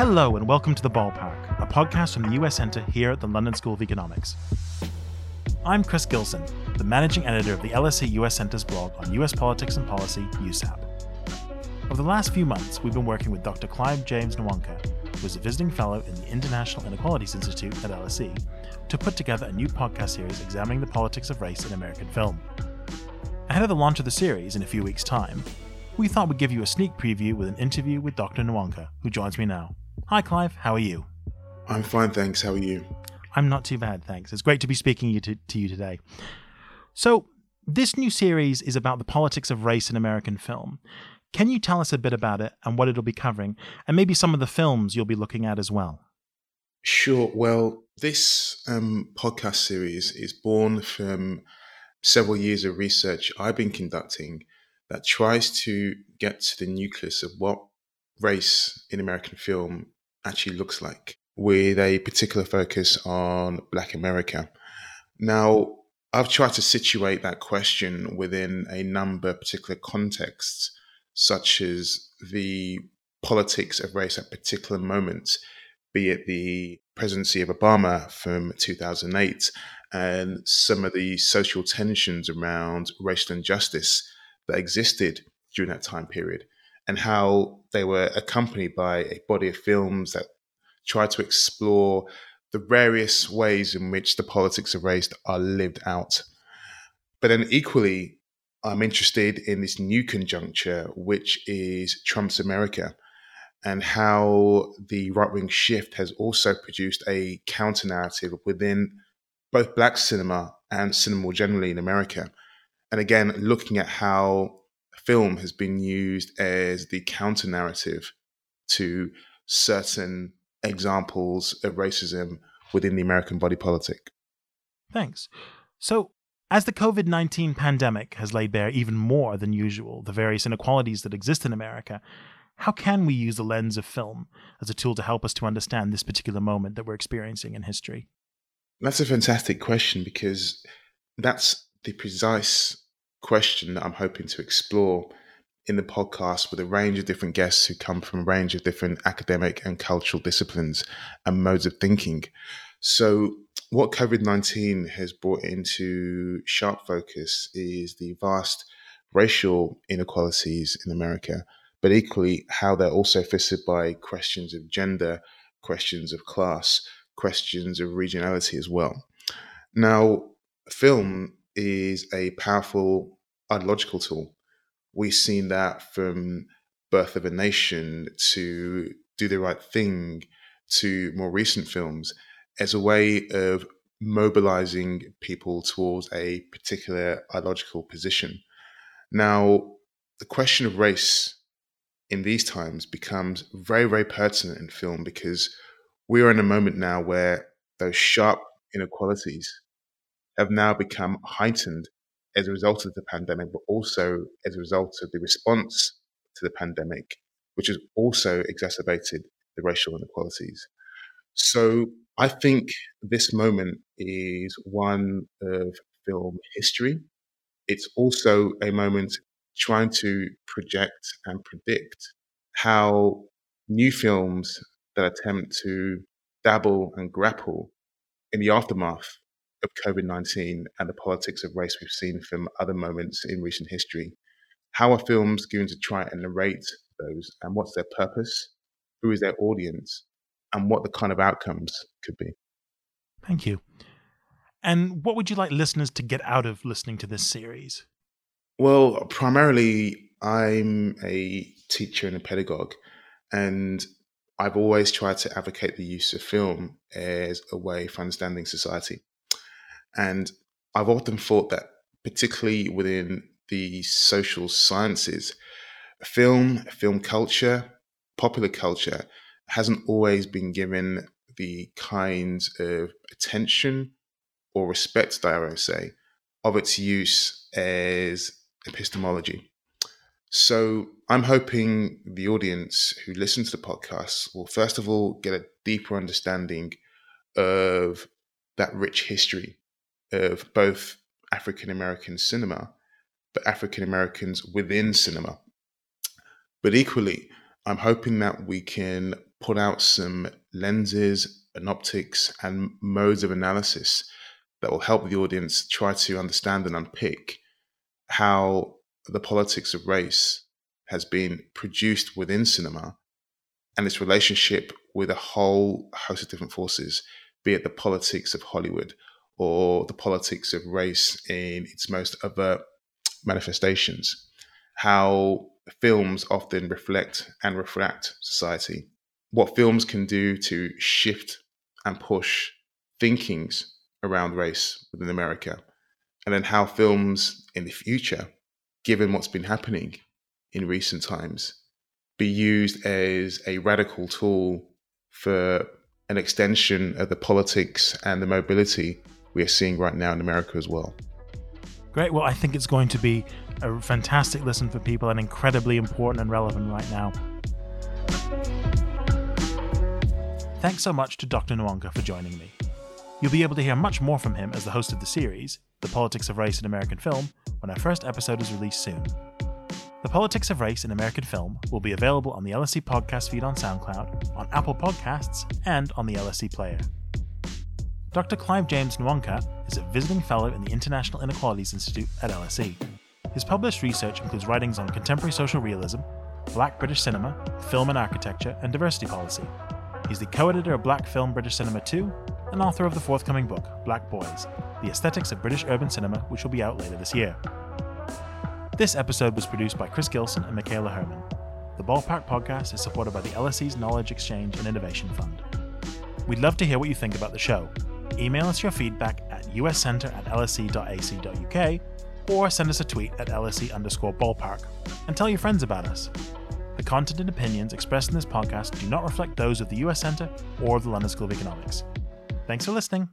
Hello, and welcome to The Ballpark, a podcast from the US Centre here at the London School of Economics. I'm Chris Gilson, the managing editor of the LSE US Centre's blog on US politics and policy, USAP. Over the last few months, we've been working with Dr. Clive James Nwonka, who is a visiting fellow in the International Inequalities Institute at LSE, to put together a new podcast series examining the politics of race in American film. Ahead of the launch of the series in a few weeks' time, we thought we'd give you a sneak preview with an interview with Dr. Nwonka, who joins me now. Hi, Clive. How are you? I'm fine, thanks. How are you? I'm not too bad, thanks. It's great to be speaking you to, to you today. So, this new series is about the politics of race in American film. Can you tell us a bit about it and what it'll be covering, and maybe some of the films you'll be looking at as well? Sure. Well, this um, podcast series is born from several years of research I've been conducting that tries to get to the nucleus of what race in American film actually looks like, with a particular focus on Black America. Now, I've tried to situate that question within a number of particular contexts, such as the politics of race at particular moments, be it the presidency of Obama from 2008 and some of the social tensions around racial injustice that existed during that time period, and how they were accompanied by a body of films that tried to explore the various ways in which the politics of race are lived out. But then equally, I'm interested in this new conjuncture, which is Trump's America, and how the right wing shift has also produced a counter narrative within both black cinema and cinema more generally in America. And again, looking at how film has been used as the counter narrative to certain examples of racism within the American body politic. Thanks. So, as the COVID 19 pandemic has laid bare even more than usual the various inequalities that exist in America, how can we use the lens of film as a tool to help us to understand this particular moment that we're experiencing in history? That's a fantastic question because that's the precise question that I'm hoping to explore in the podcast with a range of different guests who come from a range of different academic and cultural disciplines and modes of thinking. So, what COVID 19 has brought into sharp focus is the vast racial inequalities in America, but equally how they're also fisted by questions of gender, questions of class, questions of regionality as well. Now, film is a powerful ideological tool. We've seen that from Birth of a Nation to Do the Right Thing to more recent films as a way of mobilizing people towards a particular ideological position. Now, the question of race in these times becomes very, very pertinent in film because we are in a moment now where those sharp inequalities have now become heightened as a result of the pandemic, but also as a result of the response to the pandemic, which has also exacerbated the racial inequalities. So I think this moment is one of film history. It's also a moment trying to project and predict how new films that attempt to dabble and grapple in the aftermath of COVID 19 and the politics of race we've seen from other moments in recent history. How are films going to try and narrate those, and what's their purpose? Who is their audience? And what the kind of outcomes could be? Thank you. And what would you like listeners to get out of listening to this series? Well, primarily, I'm a teacher and a pedagogue, and I've always tried to advocate the use of film as a way for understanding society. And I've often thought that, particularly within the social sciences, film, film culture, popular culture hasn't always been given the kind of attention or respect, dare I say, of its use as epistemology. So I'm hoping the audience who listen to the podcast will first of all get a deeper understanding of that rich history of both African American cinema, but African Americans within cinema. But equally, I'm hoping that we can put out some lenses and optics and modes of analysis that will help the audience try to understand and unpick how the politics of race has been produced within cinema and its relationship with a whole host of different forces, be it the politics of Hollywood or the politics of race in its most overt manifestations, how films often reflect and refract society, what films can do to shift and push thinkings around race within America, and then how films in the future, given what's been happening in recent times, be used as a radical tool for an extension of the politics and the mobility we are seeing right now in America as well. Great. Well, I think it's going to be a fantastic listen for people and incredibly important and relevant right now. Thanks so much to Dr. Nwonka for joining me. You'll be able to hear much more from him as the host of the series, The Politics of Race in American Film, when our first episode is released soon. The Politics of Race in American Film will be available on the LSE podcast feed on SoundCloud, on Apple Podcasts, and on the LSE Player. Dr. Clive James Nwonka is a visiting fellow in the International Inequalities Institute at LSE. His published research includes writings on contemporary social realism, black British cinema, film and architecture, and diversity policy. He's the co editor of Black Film British Cinema 2 and author of the forthcoming book, Black Boys The Aesthetics of British Urban Cinema, which will be out later this year. This episode was produced by Chris Gilson and Michaela Herman. The Ballpark podcast is supported by the LSE's Knowledge Exchange and Innovation Fund. We'd love to hear what you think about the show. Email us your feedback at uscenter at lse.ac.uk or send us a tweet at lse underscore ballpark and tell your friends about us. The content and opinions expressed in this podcast do not reflect those of the US Centre or the London School of Economics. Thanks for listening.